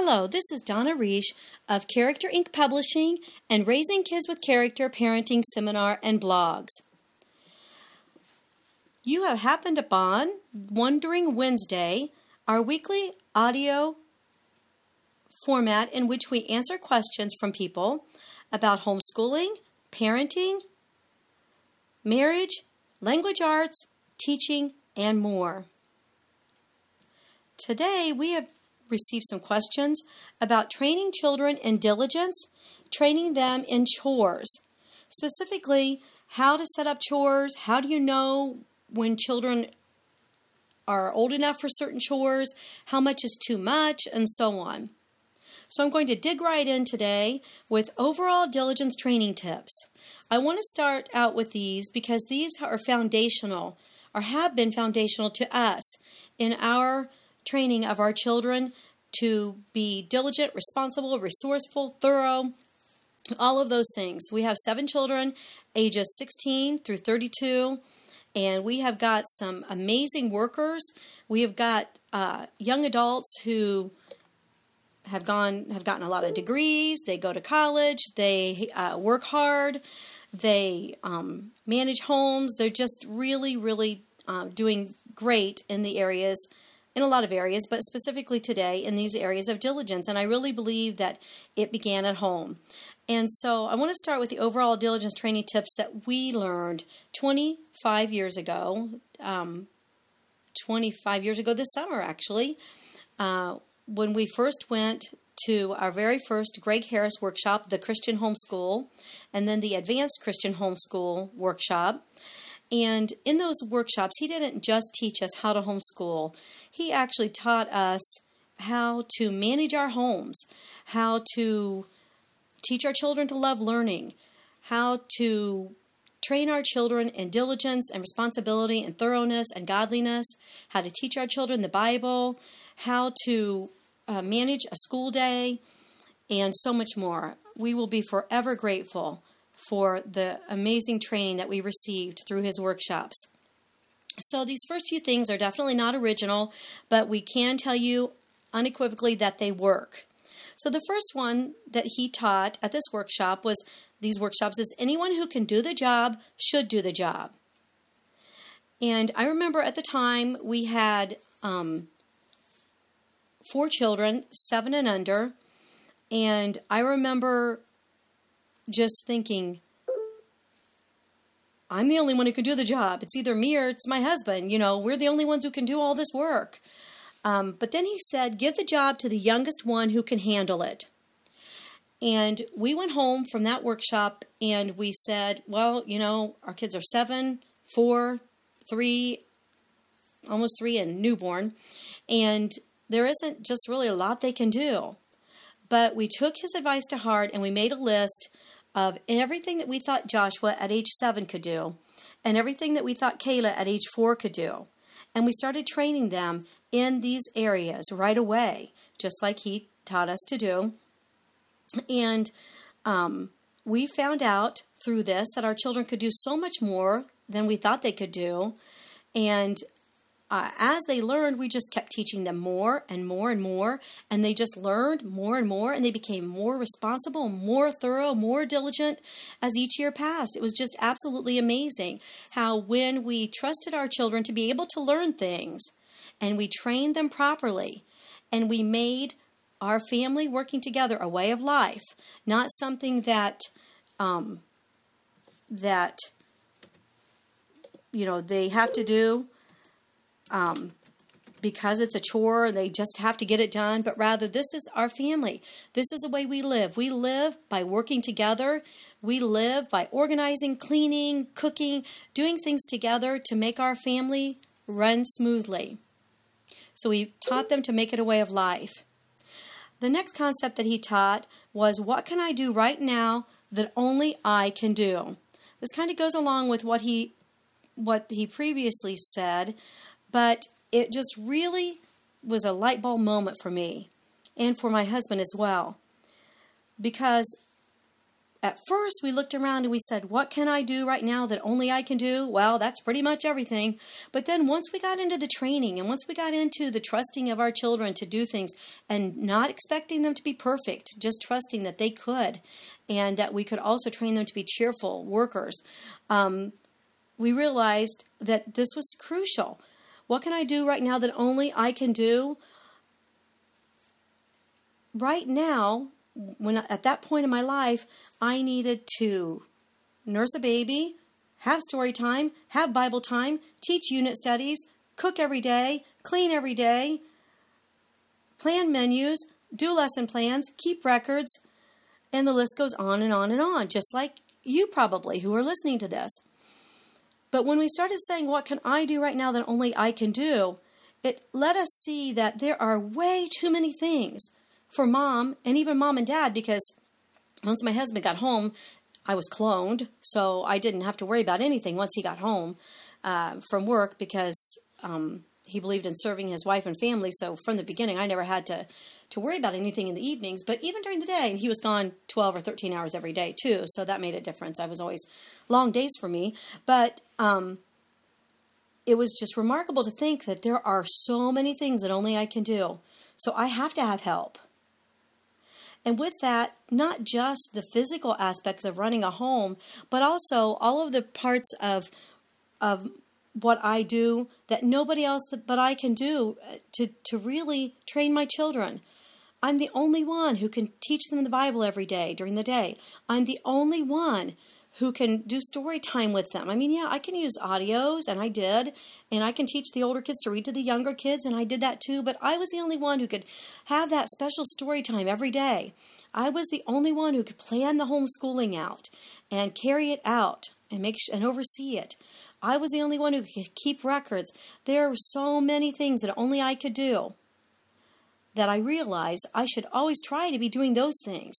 Hello, this is Donna Reish of Character Ink Publishing and Raising Kids with Character Parenting Seminar and Blogs. You have happened upon Wondering Wednesday, our weekly audio format in which we answer questions from people about homeschooling, parenting, marriage, language arts, teaching, and more. Today we have received some questions about training children in diligence, training them in chores. Specifically, how to set up chores, how do you know when children are old enough for certain chores, how much is too much, and so on. So, I'm going to dig right in today with overall diligence training tips. I want to start out with these because these are foundational or have been foundational to us in our training of our children to be diligent, responsible, resourceful, thorough, all of those things. We have seven children, ages 16 through 32, and we have got some amazing workers. We have got uh, young adults who have gone have gotten a lot of degrees. They go to college. They uh, work hard. They um, manage homes. They're just really, really uh, doing great in the areas in a lot of areas, but specifically today in these areas of diligence. And I really believe that it began at home. And so I want to start with the overall diligence training tips that we learned 25 years ago, um, 25 years ago this summer actually, uh, when we first went to our very first Gregg Harris workshop, the Christian Homeschool, and then the Advanced Christian Homeschool workshop. And in those workshops, he didn't just teach us how to homeschool, he actually taught us how to manage our homes, how to teach our children to love learning, how to train our children in diligence and responsibility and thoroughness and godliness, how to teach our children the Bible, how to uh, manage a school day, and so much more. We will be forever grateful for the amazing training that we received through his workshops. So, these first few things are definitely not original, but we can tell you unequivocally that they work. So, the first one that he taught at this workshop was these workshops is anyone who can do the job should do the job. And I remember at the time we had um, four children, seven and under, and I remember just thinking, I'm the only one who can do the job. It's either me or it's my husband. You know, we're the only ones who can do all this work. Um, but then he said, give the job to the youngest one who can handle it. And we went home from that workshop and we said, well, you know, our kids are seven, four, three, almost three, and newborn. And there isn't just really a lot they can do. But we took his advice to heart and we made a list of everything that we thought Joshua at age seven could do and everything that we thought Kayla at age four could do. And we started training them in these areas right away, just like he taught us to do. And um, we found out through this that our children could do so much more than we thought they could do. And uh, as they learned, we just kept teaching them more and more and more, and they just learned more and more, and they became more responsible, more thorough, more diligent as each year passed. It was just absolutely amazing how, when we trusted our children to be able to learn things and we trained them properly, and we made our family working together a way of life, not something that um, that you know they have to do um, because it's a chore and they just have to get it done, but rather this is our family. This is the way we live. We live by working together. We live by organizing, cleaning, cooking, doing things together to make our family run smoothly. So we taught them to make it a way of life. The next concept that he taught was what can I do right now that only I can do? This kind of goes along with what he what he previously said but it just really was a light bulb moment for me and for my husband as well. Because at first we looked around and we said, What can I do right now that only I can do? Well, that's pretty much everything. But then once we got into the training and once we got into the trusting of our children to do things and not expecting them to be perfect, just trusting that they could and that we could also train them to be cheerful workers, um, we realized that this was crucial. What can I do right now that only I can do? Right now, when at that point in my life, I needed to nurse a baby, have story time, have Bible time, teach unit studies, cook every day, clean every day, plan menus, do lesson plans, keep records, and the list goes on and on and on, just like you probably who are listening to this. But when we started saying, What can I do right now that only I can do? it let us see that there are way too many things for mom and even mom and dad because once my husband got home, I was cloned, so I didn't have to worry about anything once he got home uh, from work because um, he believed in serving his wife and family. So from the beginning, I never had to to worry about anything in the evenings. But even during the day, and he was gone twelve or thirteen hours every day too, so that made a difference. I was always long days for me, but um, it was just remarkable to think that there are so many things that only I can do. So I have to have help. And with that, not just the physical aspects of running a home, but also all of the parts of of what I do that nobody else but I can do uh, to, to really train my children. I'm the only one who can teach them the Bible every day during the day. I'm the only one who can do story time with them. I mean, yeah, I can use audios, and I did, and I can teach the older kids to read to the younger kids, and I did that too, but I was the only one who could have that special story time every day. I was the only one who could plan the homeschooling out and carry it out and make and oversee it. I was the only one who could keep records. There were so many things that only I could do that I realized I should always try to be doing those things.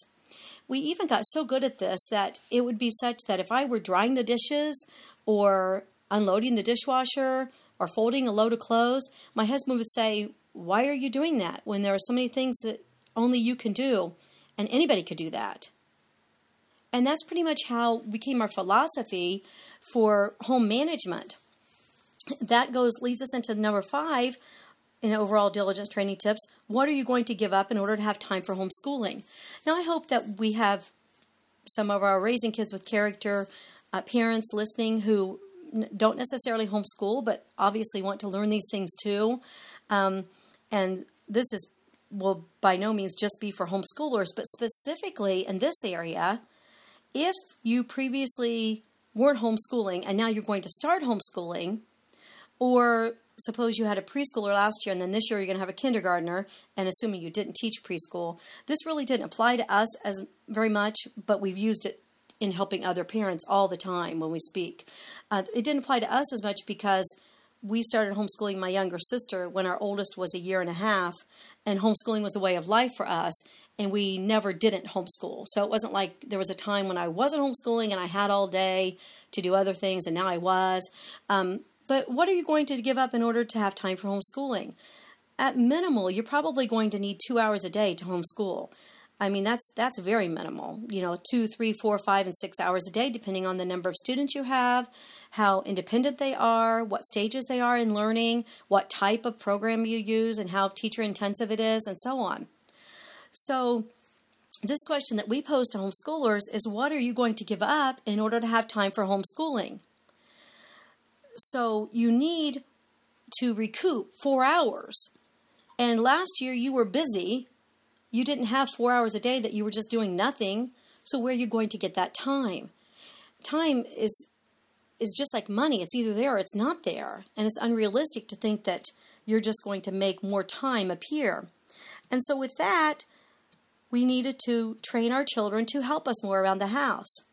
We even got so good at this that it would be such that if I were drying the dishes or unloading the dishwasher or folding a load of clothes, my husband would say, Why are you doing that when there are so many things that only you can do and anybody could do that? And that's pretty much how became our philosophy for home management. That goes leads us into number five in overall diligence training tips. What are you going to give up in order to have time for homeschooling? Now, I hope that we have some of our raising kids with character uh, parents listening who n- don't necessarily homeschool, but obviously want to learn these things too. Um, and this is will by no means just be for homeschoolers, but specifically in this area, if you previously weren't homeschooling and now you're going to start homeschooling, or suppose you had a preschooler last year and then this year you're going to have a kindergartner, and assuming you didn't teach preschool, this really didn't apply to us as very much, but we've used it in helping other parents all the time when we speak. Uh, it didn't apply to us as much because we started homeschooling my younger sister when our oldest was a year and a half, and homeschooling was a way of life for us and we never didn't homeschool. So it wasn't like there was a time when I wasn't homeschooling and I had all day to do other things, and now I was. Um, but what are you going to give up in order to have time for homeschooling? At minimal, you're probably going to need two hours a day to homeschool. I mean, that's that's very minimal. You know, two, three, four, five, and six hours a day, depending on the number of students you have, how independent they are, what stages they are in learning, what type of program you use, and how teacher intensive it is, and so on. So, this question that we pose to homeschoolers is what are you going to give up in order to have time for homeschooling? So, you need to recoup four hours. And last year you were busy. You didn't have four hours a day that you were just doing nothing. So, where are you going to get that time? Time is is just like money. It's either there or it's not there. And it's unrealistic to think that you're just going to make more time appear. And so, with that, we needed to train our children to help us more around the house.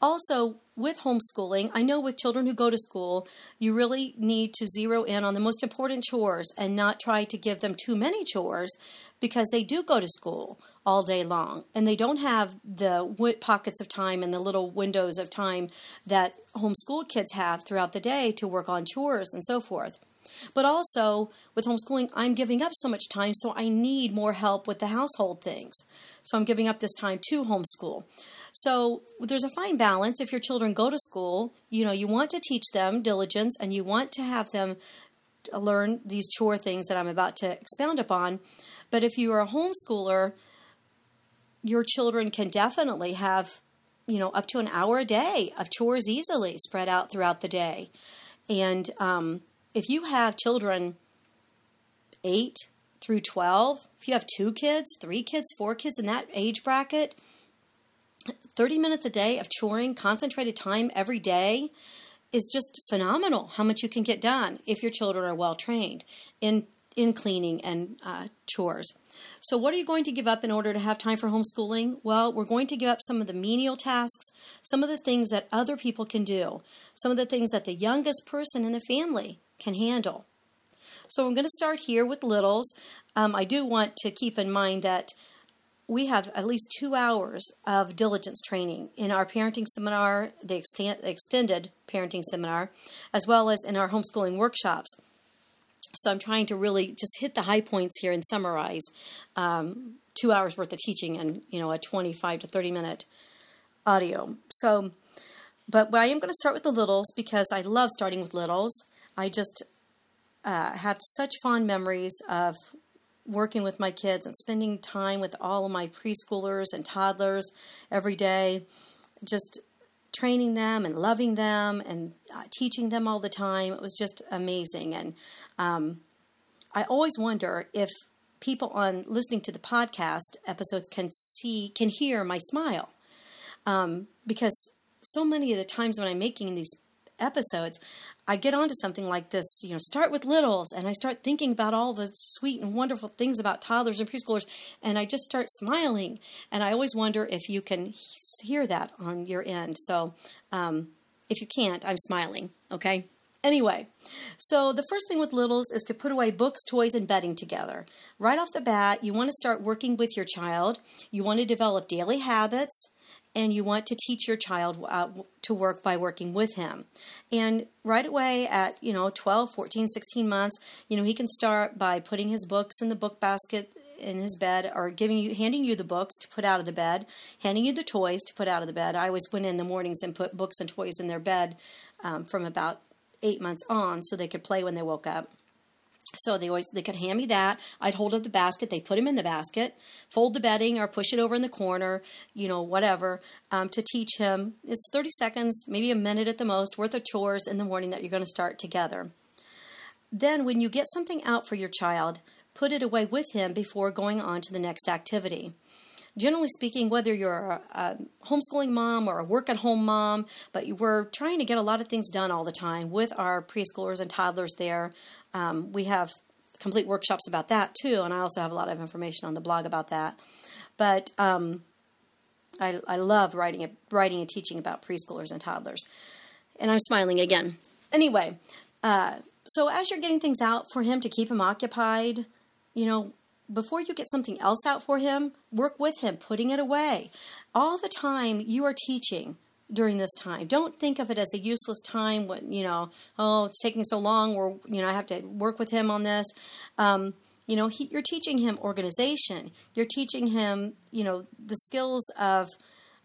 Also, with homeschooling, I know with children who go to school, you really need to zero in on the most important chores and not try to give them too many chores because they do go to school all day long and they don't have the pockets of time and the little windows of time that homeschool kids have throughout the day to work on chores and so forth. But also, with homeschooling, I'm giving up so much time, so I need more help with the household things. So I'm giving up this time to homeschool. So there's a fine balance. If your children go to school, you know, you want to teach them diligence and you want to have them learn these chore things that I'm about to expound upon. But if you are a homeschooler, your children can definitely have, you know, up to an hour a day of chores easily spread out throughout the day. And um, if you have children 8 through 12, if you have two kids, three kids, four kids in that age bracket, 30 minutes a day of choring, concentrated time every day is just phenomenal how much you can get done if your children are well trained in, in cleaning and uh, chores. So, what are you going to give up in order to have time for homeschooling? Well, we're going to give up some of the menial tasks, some of the things that other people can do, some of the things that the youngest person in the family can handle. So, I'm going to start here with littles. Um, I do want to keep in mind that we have at least two hours of diligence training in our parenting seminar, the extended parenting seminar, as well as in our homeschooling workshops. So I'm trying to really just hit the high points here and summarize um, two hours worth of teaching and you know a 25 to 30 minute audio. So, but I am going to start with the littles because I love starting with littles. I just uh, have such fond memories of working with my kids and spending time with all of my preschoolers and toddlers every day, just training them and loving them and uh, teaching them all the time. It was just amazing. And um, I always wonder if people on listening to the podcast episodes can see, can hear my smile. Um, because so many of the times when I'm making these episodes, I get onto something like this, you know, start with littles, and I start thinking about all the sweet and wonderful things about toddlers and preschoolers, and I just start smiling. And I always wonder if you can hear that on your end. So um, if you can't, I'm smiling, okay? Anyway, so the first thing with littles is to put away books, toys, and bedding together. Right off the bat, you want to start working with your child. You want to develop daily habits and you want to teach your child uh, to work by working with him. And right away at, you know, 12, 14, 16 months, you know, he can start by putting his books in the book basket in his bed or giving you handing you the books to put out of the bed, handing you the toys to put out of the bed. I always went in the mornings and put books and toys in their bed um, from about eight months on so they could play when they woke up. So they always they could hand me that. I'd hold up the basket. They put him in the basket, fold the bedding or push it over in the corner, you know, whatever, um, to teach him. It's 30 seconds, maybe a minute at the most, worth of chores in the morning that you're going to start together. Then, when you get something out for your child, put it away with him before going on to the next activity generally speaking, whether you're a, a homeschooling mom or a work at home mom, but we're trying to get a lot of things done all the time with our preschoolers and toddlers there. Um, we have complete workshops about that too, and I also have a lot of information on the blog about that. But um, I, I love writing, writing and teaching about preschoolers and toddlers. And I'm smiling again. Anyway, uh, so as you're getting things out for him to keep him occupied, you know, before you get something else out for him, work with him, putting it away. All the time you are teaching during this time. Don't think of it as a useless time when, you know, oh, it's taking so long or, you know, I have to work with him on this. Um, you know, he, you're teaching him organization. You're teaching him, you know, the skills of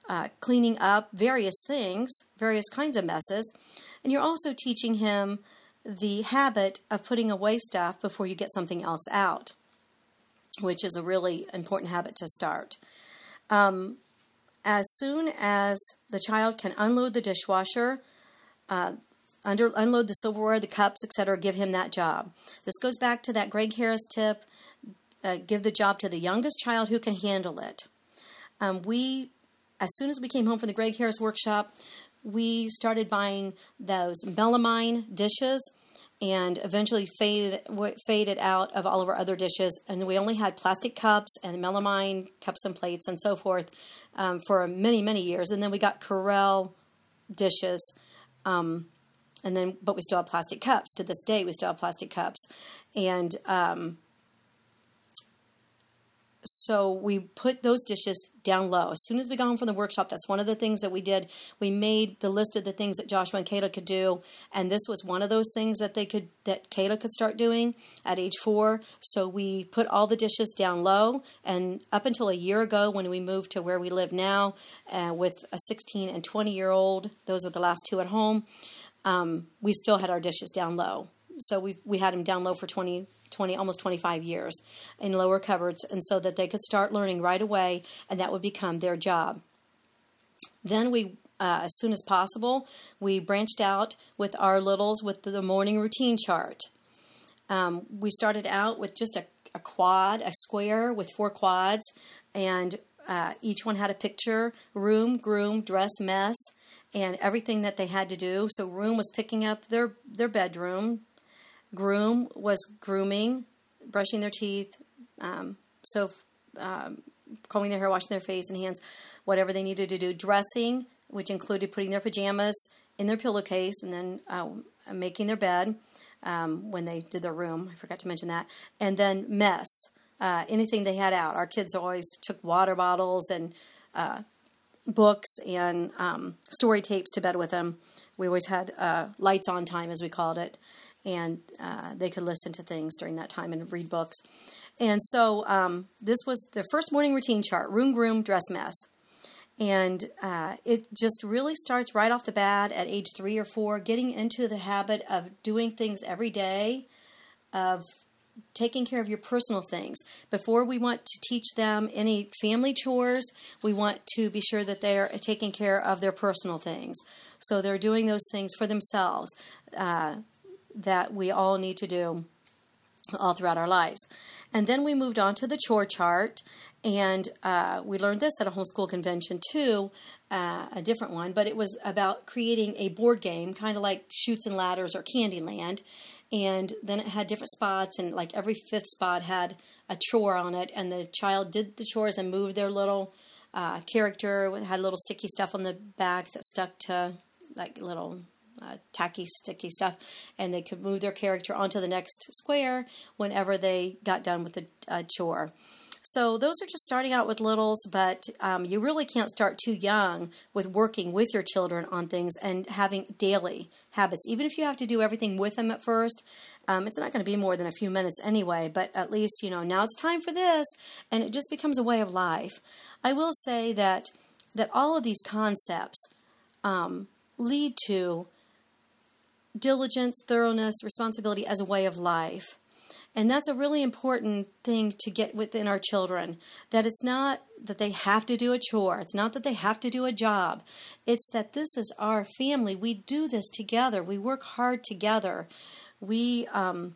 uh, cleaning up various things, various kinds of messes. And you're also teaching him the habit of putting away stuff before you get something else out which is a really important habit to start. Um, as soon as the child can unload the dishwasher, uh, under, unload the silverware, the cups, etc., give him that job. This goes back to that Gregg Harris tip uh, give the job to the youngest child who can handle it. Um, we, as soon as we came home from the Gregg Harris workshop, we started buying those melamine dishes and eventually faded faded out of all of our other dishes. And we only had plastic cups and melamine cups and plates and so forth um, for many many years. And then we got Corelle dishes, um, and then but we still have plastic cups to this day. We still have plastic cups, and um, so we put those dishes down low. As soon as we got home from the workshop, that's one of the things that we did. We made the list of the things that Joshua and Kayla could do, and this was one of those things that they could that Kayla could start doing at age four. So we put all the dishes down low, and up until a year ago, when we moved to where we live now, uh, with a 16 and 20 year old, those were the last two at home. Um, we still had our dishes down low. So we we had them down low for 20 20 almost 25 years in lower cupboards and so that they could start learning right away and that would become their job. Then we uh, as soon as possible we branched out with our littles with the morning routine chart. Um, we started out with just a, a, quad a square with four quads and uh, each one had a picture room groom dress mess and everything that they had to do. So room was picking up their their bedroom Groom was grooming, brushing their teeth, um, so um, combing their hair, washing their face and hands, whatever they needed to do. Dressing, which included putting their pajamas in their pillowcase and then uh, making their bed um, when they did their room. I forgot to mention that. And then mess, uh, anything they had out. Our kids always took water bottles and uh, books and um, story tapes to bed with them. We always had uh, lights on time, as we called it and uh, they could listen to things during that time and read books. And so um, this was the first morning routine chart room, groom, dress, mess. And uh, it just really starts right off the bat at age three or four, getting into the habit of doing things every day, of taking care of your personal things. Before we want to teach them any family chores, we want to be sure that they're taking care of their personal things. So they're doing those things for themselves. Uh, that we all need to do all throughout our lives. And then we moved on to the chore chart, and uh, we learned this at a homeschool convention too, uh, a different one, but it was about creating a board game, kind of like Chutes and Ladders or Candyland. And then it had different spots, and like every fifth spot had a chore on it, and the child did the chores and moved their little uh, character, had little sticky stuff on the back that stuck to like little uh, tacky, sticky stuff, and they could move their character onto the next square whenever they got done with the uh, chore. So those are just starting out with littles, but um, you really can't start too young with working with your children on things and having daily habits. Even if you have to do everything with them at first, um, it's not going to be more than a few minutes anyway. But at least you know now it's time for this, and it just becomes a way of life. I will say that that all of these concepts um, lead to diligence, thoroughness, responsibility as a way of life. And that's a really important thing to get within our children that it's not that they have to do a chore, it's not that they have to do a job. It's that this is our family. We do this together, we work hard together. We, um,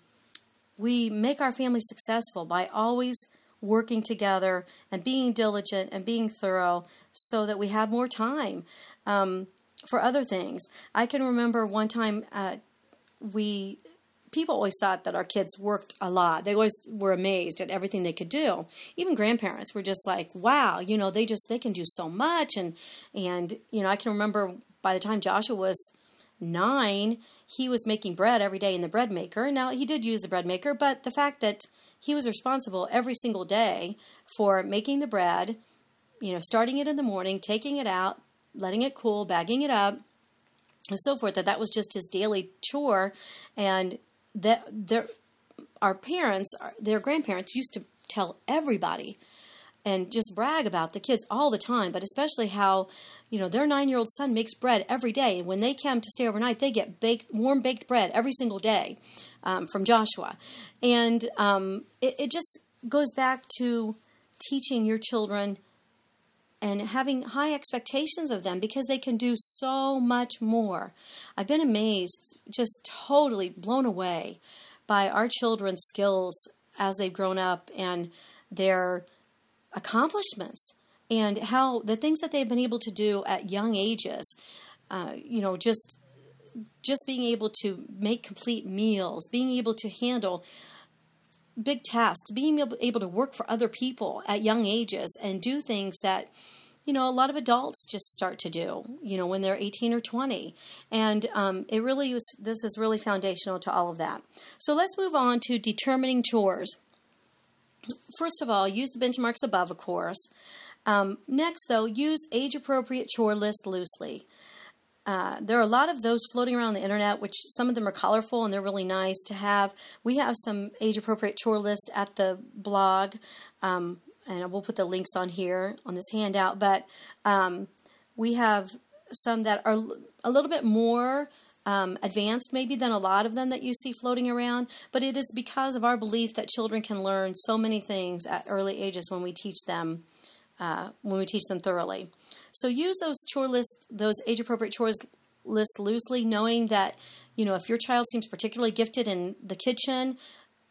we make our family successful by always working together and being diligent and being thorough so that we have more time. Um, for other things. I can remember one time uh, we people always thought that our kids worked a lot. They always were amazed at everything they could do. Even grandparents were just like, "Wow, you know, they just they can do so much." And and you know, I can remember by the time Joshua was nine, he was making bread every day in the bread maker. Now he did use the bread maker, but the fact that he was responsible every single day for making the bread, you know, starting it in the morning, taking it out, letting it cool, bagging it up, and so forth. That that was just his daily chore, and that their our parents, their grandparents used to tell everybody and just brag about the kids all the time, but especially how, you know, their nine year old son makes bread every day. And when they come to stay overnight, they get baked, warm baked bread every single day um, from Joshua. And um, it, it just goes back to teaching your children and having high expectations of them because they can do so much more. I've been amazed, just totally blown away by our children's skills as they've grown up and their accomplishments and how the things that they've been able to do at young ages. Uh, you know, just just being able to make complete meals, being able to handle big tasks, being able to work for other people at young ages and do things that you know a lot of adults just start to do you know when they're 18 or 20 and um, it really was this is really foundational to all of that so let's move on to determining chores first of all, use the benchmarks above, of course. Um, next, though, use age appropriate chore list loosely. Uh, there are a lot of those floating around the internet, which some of them are colorful and they're really nice to have. We have some age appropriate chore list at the blog, um, and we'll put the links on here on this handout. But um, we have some that are a little bit more um, advanced, maybe, than a lot of them that you see floating around. But it is because of our belief that children can learn so many things at early ages when we teach them uh, when we teach them thoroughly. So use those chore lists, those age appropriate chores lists loosely, knowing that you know if your child seems particularly gifted in the kitchen,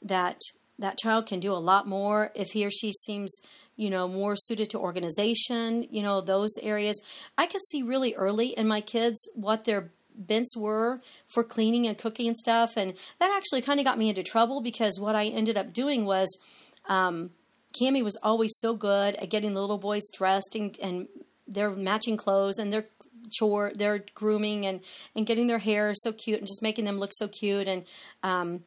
that that child can do a lot more. If he or she seems you know more suited to organization, you know those areas. I could see really early in my kids what their bents were for cleaning and cooking and stuff, and that actually kind of got me into trouble because what I ended up doing was. Um, Cami was always so good at getting the little boys dressed and, and their matching clothes and their chore, their grooming and, and getting their hair so cute and just making them look so cute. And um,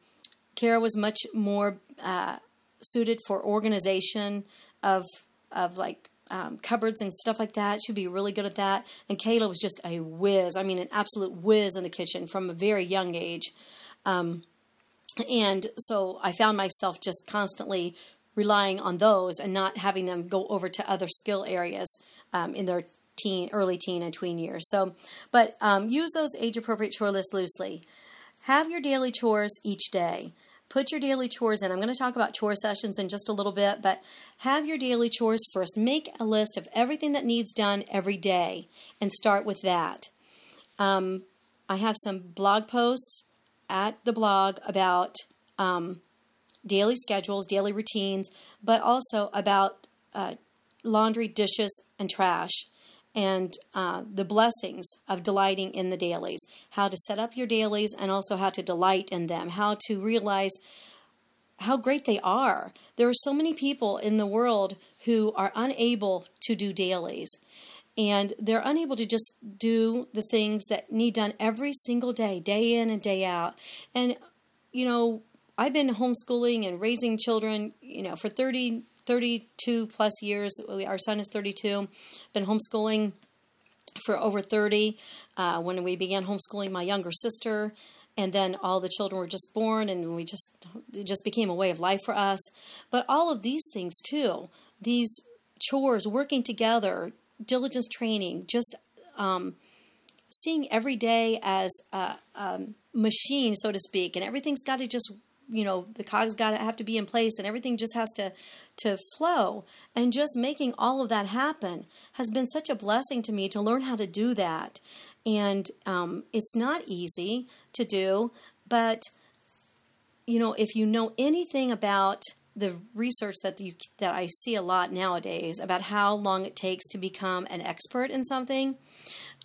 Kara was much more uh, suited for organization of of like um, cupboards and stuff like that. She'd be really good at that. And Kayla was just a whiz. I mean, an absolute whiz in the kitchen from a very young age. Um, and so I found myself just constantly relying on those and not having them go over to other skill areas um, in their teen, early teen and tween years. So, but um, use those age appropriate chore lists loosely. Have your daily chores each day. Put your daily chores in. I'm going to talk about chore sessions in just a little bit, but have your daily chores first. Make a list of everything that needs done every day and start with that. Um, I have some blog posts at the blog about um, daily schedules, daily routines, but also about uh, laundry, dishes, and trash, and uh, the blessings of delighting in the dailies. How to set up your dailies, and also how to delight in them. How to realize how great they are. There are so many people in the world who are unable to do dailies. And they're unable to just do the things that need done every single day, day in and day out. And, you know, I've been homeschooling and raising children, you know, for 30, 32 plus years. Our son is 32. Been homeschooling for over 30. Uh, when we began homeschooling my younger sister, and then all the children were just born, and we just it just became a way of life for us. But all of these things too, these chores, working together, diligence training, just um, seeing every day as a, a machine, so to speak, and everything's got to just you know the cogs got to have to be in place and everything just has to to flow. And just making all of that happen has been such a blessing to me to learn how to do that. And um, it's not easy to do but you know if you know anything about the research that you that I see a lot nowadays about how long it takes to become an expert in something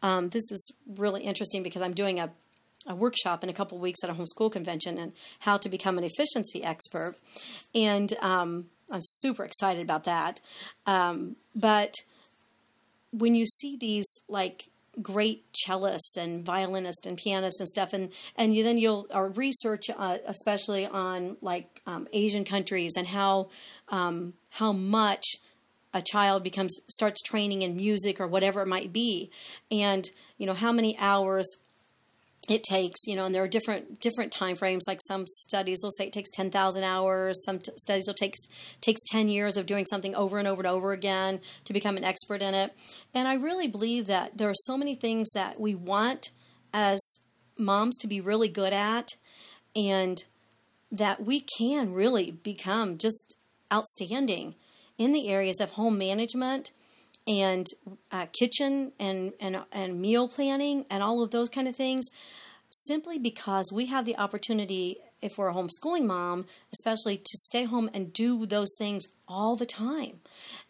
um, this is really interesting because I'm doing a a workshop in a couple weeks at a homeschool convention and how to become an efficiency expert. And um, I'm super excited about that. Um, but when you see these like great cellists and violinists and pianists and stuff, and and you, then you'll or research uh, especially on like um, Asian countries and how um, how much a child becomes starts training in music or whatever it might be, and you know how many hours it takes you know and there are different different time frames. Like some studies will say it takes 10,000 hours. Some t- studies will take takes 10 years of doing something over and over and over again to become an expert in it. And i really believe that there are so many things that we want as moms to be really good at and that we can really become just outstanding in the areas of home management and uh, kitchen and, and, and meal planning and all of those kind of things simply because we have the opportunity if we're a homeschooling mom especially to stay home and do those things all the time.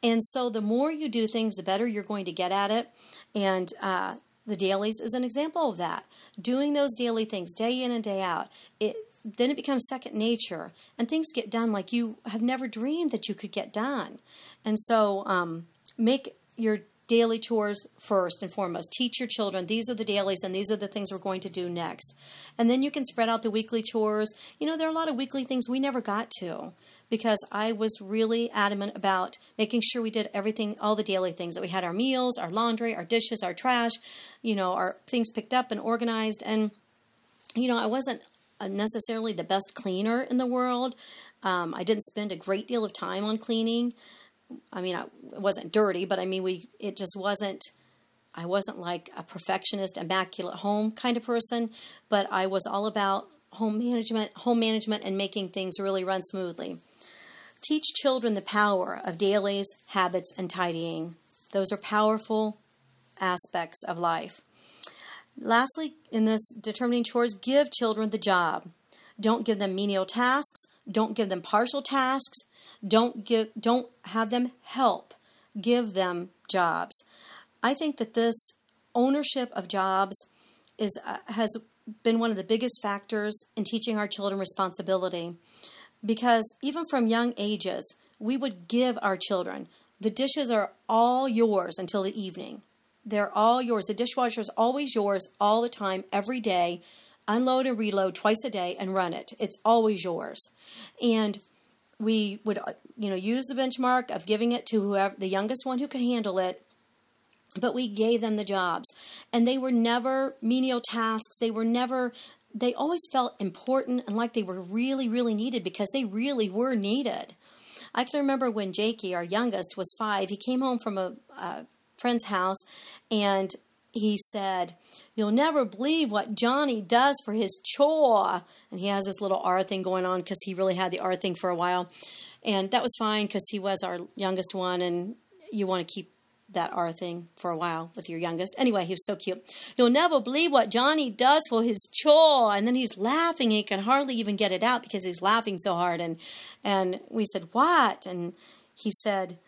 And so the more you do things the better you're going to get at it. And uh, the dailies is an example of that. Doing those daily things day in and day out it then it becomes second nature and things get done like you have never dreamed that you could get done. And so um, make your daily chores first and foremost. Teach your children these are the dailies and these are the things we're going to do next. And then you can spread out the weekly chores. You know, there are a lot of weekly things we never got to because I was really adamant about making sure we did everything, all the daily things that we had our meals, our laundry, our dishes, our trash, you know, our things picked up and organized. And, you know, I wasn't necessarily the best cleaner in the world. Um, I didn't spend a great deal of time on cleaning. I mean, I, it wasn't dirty, but I mean, we it just wasn't. I wasn't like a perfectionist, immaculate home kind of person, but I was all about home management, home management, and making things really run smoothly. Teach children the power of dailies, habits, and tidying. Those are powerful aspects of life. Lastly, in this determining chores, give children the job. Don't give them menial tasks. Don't give them partial tasks. Don't give don't have them help. Give them jobs. I think that this ownership of jobs is uh, has been one of the biggest factors in teaching our children responsibility. Because even from young ages we would give our children the dishes are all yours until the evening. They're all yours. The dishwasher is always yours all the time every day. Unload and reload twice a day and run it. It's always yours. And we would uh, you know use the benchmark of giving it to whoever the youngest one who could handle it but we gave them the jobs. And they were never menial tasks. They were never they always felt important and like they were really really needed because they really were needed. I can remember when jakey our youngest was five. He came home from a, a friend's house and he said you'll never believe what johnny does for his chore and he has this little r thing going on because he really had the r thing for a while and that was fine because he was our youngest one and you want to keep that R thing for a while with your youngest. Anyway, he was so cute. You'll never believe what Johnny does for his chore. And then he's laughing. He can hardly even get it out because he's laughing so hard. And and we said, What? And he said,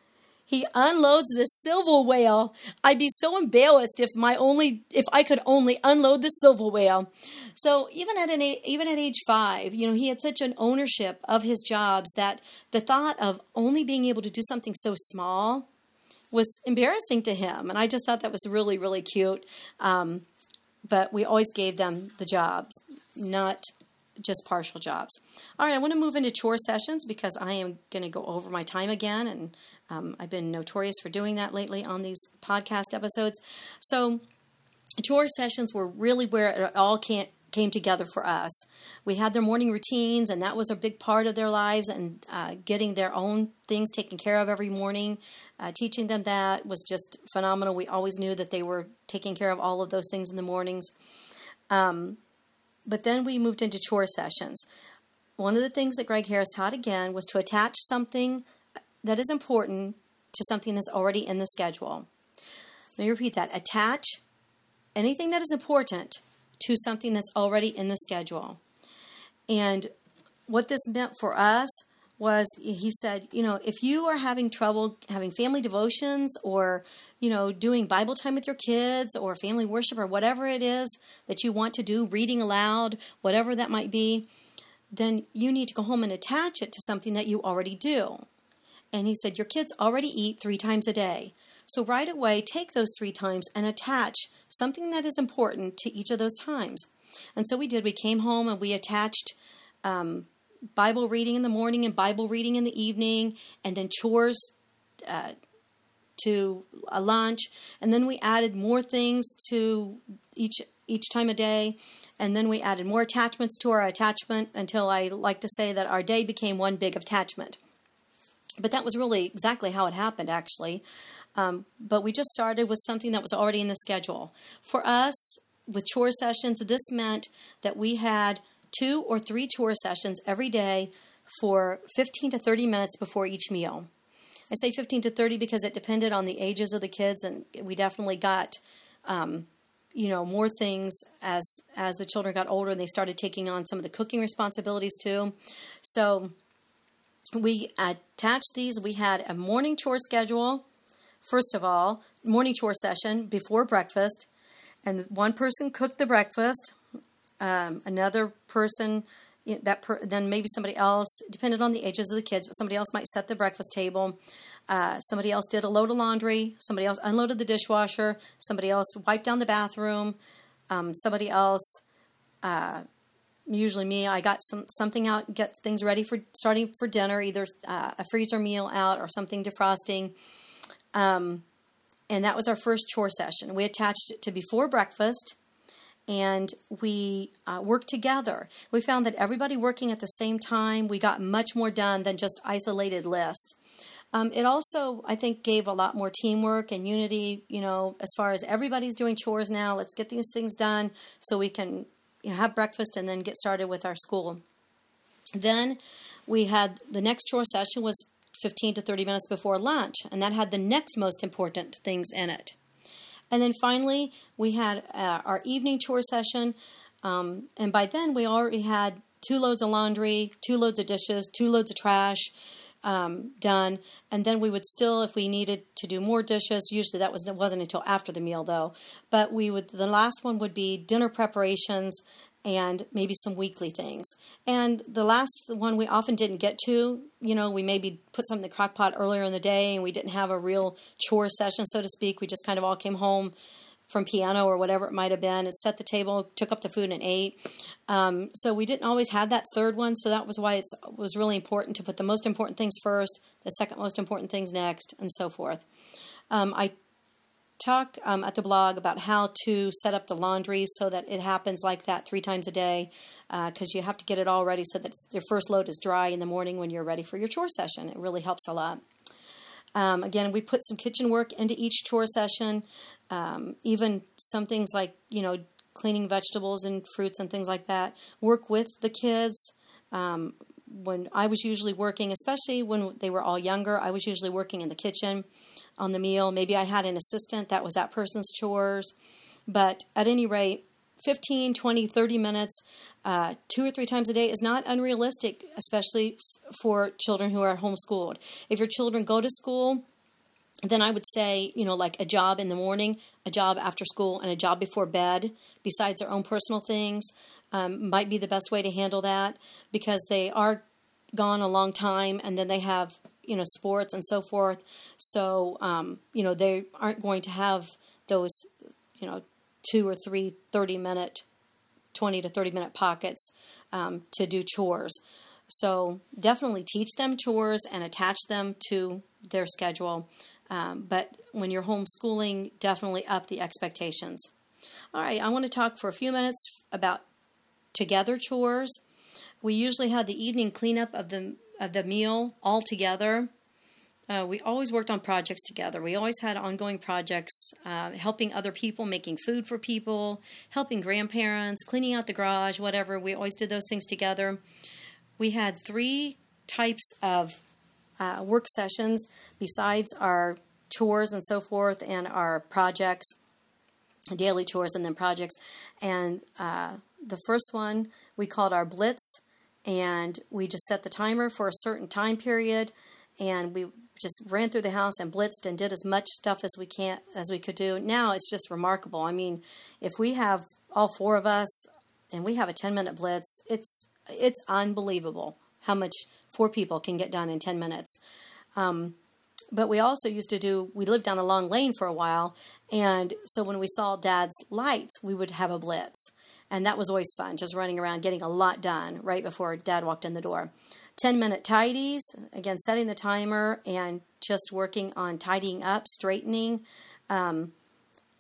he unloads the silver whale. I'd be so embarrassed if my only if I could only unload the silver whale. So even at an even at age five, you know, he had such an ownership of his jobs that the thought of only being able to do something so small was embarrassing to him. And I just thought that was really, really cute. Um, but we always gave them the jobs, not just partial jobs. All right, I want to move into chore sessions because I am going to go over my time again. And um, I've been notorious for doing that lately on these podcast episodes. So, chore sessions were really where it all can't came together for us. We had their morning routines, and that was a big part of their lives, and uh, getting their own things taken care of every morning. Uh, teaching them that was just phenomenal. We always knew that they were taking care of all of those things in the mornings. Um, but then we moved into chore sessions. One of the things that Gregg Harris taught again was to attach something that is important to something that's already in the schedule. Let me repeat that. Attach anything that is important to something that's already in the schedule. And what this meant for us was he said, you know, if you are having trouble having family devotions or, you know, doing Bible time with your kids or family worship or whatever it is that you want to do, reading aloud, whatever that might be, then you need to go home and attach it to something that you already do. And he said, Your kids already eat three times a day. So right away, take those three times and attach something that is important to each of those times. And so we did. We came home and we attached um, Bible reading in the morning and Bible reading in the evening, and then chores uh, to a lunch. And then we added more things to each each time a day. And then we added more attachments to our attachment until I like to say that our day became one big attachment. But that was really exactly how it happened, actually. Um, but we just started with something that was already in the schedule. For us, with chore sessions, this meant that we had two or three chore sessions every day for 15 to 30 minutes before each meal. I say 15 to 30 because it depended on the ages of the kids, and we definitely got, um, you know, more things as as the children got older and they started taking on some of the cooking responsibilities too. So we attached these. We had a morning chore schedule First of all, morning chore session before breakfast, and one person cooked the breakfast. Um, another person that per, then maybe somebody else, depended on the ages of the kids, but somebody else might set the breakfast table. Uh, somebody else did a load of laundry. Somebody else unloaded the dishwasher. Somebody else wiped down the bathroom. Um, somebody else, uh, usually me, I got some something out, get things ready for starting for dinner, either uh, a freezer meal out or something defrosting. Um, and that was our first chore session. We attached it to before breakfast and we uh, worked together. We found that everybody working at the same time, we got much more done than just isolated lists. Um, it also, I think, gave a lot more teamwork and unity, you know, as far as everybody's doing chores now. Let's get these things done so we can, you know, have breakfast and then get started with our school. Then we had the next chore session was 15 to 30 minutes before lunch, and that had the next most important things in it. And then finally, we had uh, our evening chore session. Um, and by then, we already had two loads of laundry, two loads of dishes, two loads of trash um, done. And then we would still, if we needed to do more dishes, usually that was, wasn't until after the meal though. But we would, the last one would be dinner preparations and maybe some weekly things. And the last one we often didn't get to, you know, we maybe put something in the crock pot earlier in the day and we didn't have a real chore session, so to speak. We just kind of all came home from piano or whatever it might have been and set the table, took up the food and ate. Um, so we didn't always have that third one. So that was why it was really important to put the most important things first, the second most important things next, and so forth. Um, I talk um, at the blog about how to set up the laundry so that it happens like that three times a day because uh, you have to get it all ready so that your first load is dry in the morning when you're ready for your chore session. It really helps a lot. Um, again, we put some kitchen work into each chore session, um, even some things like, you know, cleaning vegetables and fruits and things like that. Work with the kids. Um, when I was usually working, especially when they were all younger, I was usually working in the kitchen on the meal. Maybe I had an assistant, that was that person's chores. But at any rate, 15, 20, 30 minutes, uh, two or three times a day is not unrealistic, especially f- for children who are homeschooled. If your children go to school, then I would say, you know, like a job in the morning, a job after school, and a job before bed, besides their own personal things, um, might be the best way to handle that because they are gone a long time and then they have you know sports and so forth so um, you know they aren't going to have those you know two or three 30 minute 20 to 30 minute pockets um, to do chores. So definitely teach them chores and attach them to their schedule um, but when you're homeschooling definitely up the expectations. All right i want to talk for a few minutes about together chores. We usually had the evening cleanup of the of the meal all together. Uh, we always worked on projects together. We always had ongoing projects, uh, helping other people, making food for people, helping grandparents, cleaning out the garage, whatever. We always did those things together. We had three types of uh, work sessions besides our chores and so forth, and our projects, daily chores, and then projects. And uh, the first one we called our Blitz and we just set the timer for a certain time period and we just ran through the house and blitzed and did as much stuff as we can as we could do. Now it's just remarkable. I mean if we have all four of us and we have a 10 minute blitz it's it's unbelievable how much four people can get done in 10 minutes. Um, but we also used to do we lived down a long lane for a while and so when we saw dad's lights we would have a blitz. And that was always fun, just running around getting a lot done right before dad walked in the door. 10 minute tidies, again, setting the timer and just working on tidying up, straightening. Um,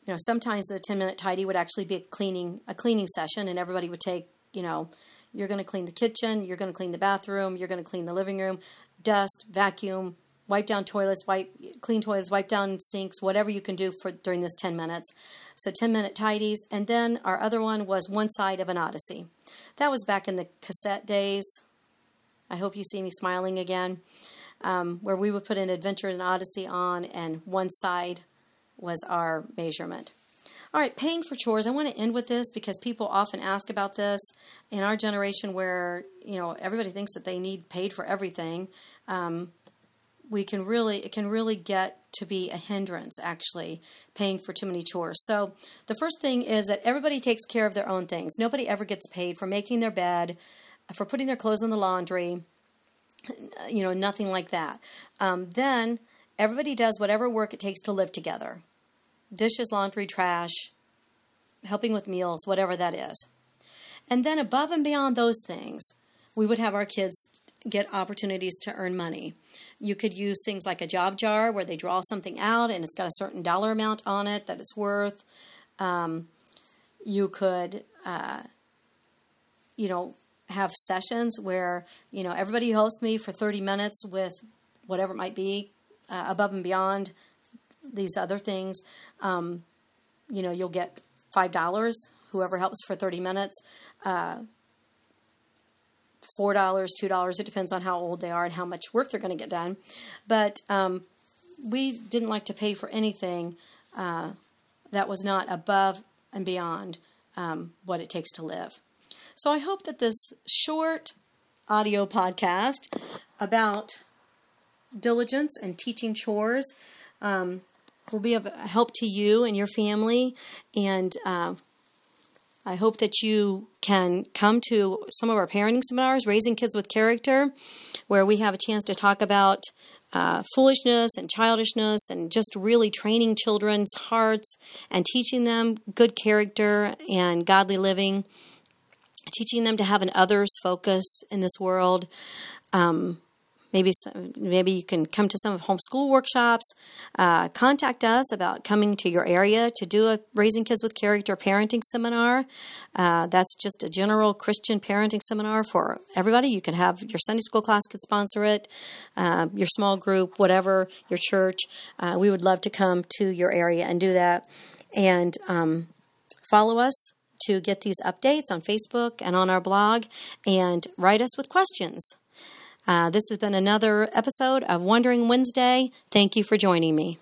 you know, sometimes the 10 minute tidy would actually be a cleaning, a cleaning session, and everybody would take, you know, you're going to clean the kitchen, you're going to clean the bathroom, you're going to clean the living room, dust, vacuum, wipe down toilets, wipe clean toilets, wipe down sinks, whatever you can do for during this 10 minutes. So 10 minute tidies. And then our other one was One Side of an Odyssey. That was back in the cassette days. I hope you see me smiling again. Um, where we would put an Adventures in Odyssey on, and one side was our measurement. All right, paying for chores. I want to end with this because people often ask about this in our generation where, you know, everybody thinks that they need paid for everything. Um, we can really it can really get to be a hindrance actually paying for too many chores so the first thing is that everybody takes care of their own things nobody ever gets paid for making their bed for putting their clothes in the laundry, you know, nothing like that. Um, then everybody does whatever work it takes to live together dishes, laundry, trash, helping with meals, whatever that is. And then above and beyond those things, we would have our kids get opportunities to earn money. You could use things like a job jar where they draw something out and it's got a certain dollar amount on it that it's worth. Um, you could, uh, you know, have sessions where, you know, everybody helps me for 30 minutes with whatever it might be uh, above and beyond these other things. Um, you know, you'll get $5, whoever helps for 30 minutes. Uh, $4, $2, it depends on how old they are and how much work they're going to get done. But um, we didn't like to pay for anything uh, that was not above and beyond um, what it takes to live. So I hope that this short audio podcast about diligence and teaching chores um, will be of help to you and your family. And uh, I hope that you can come to some of our parenting seminars, Raising Kids with Character, where we have a chance to talk about uh, foolishness and childishness and just really training children's hearts and teaching them good character and godly living, teaching them to have an others focus in this world. Um, maybe maybe you can come to some of homeschool workshops. Uh, contact us about coming to your area to do a Raising Kids with Character parenting seminar. Uh, that's just a general Christian parenting seminar for everybody. You can have your Sunday school class could sponsor it, uh, your small group, whatever your church. Uh, we would love to come to your area and do that. And um, follow us to get these updates on Facebook and on our blog, and write us with questions. Uh, this has been another episode of Wondering Wednesday. Thank you for joining me.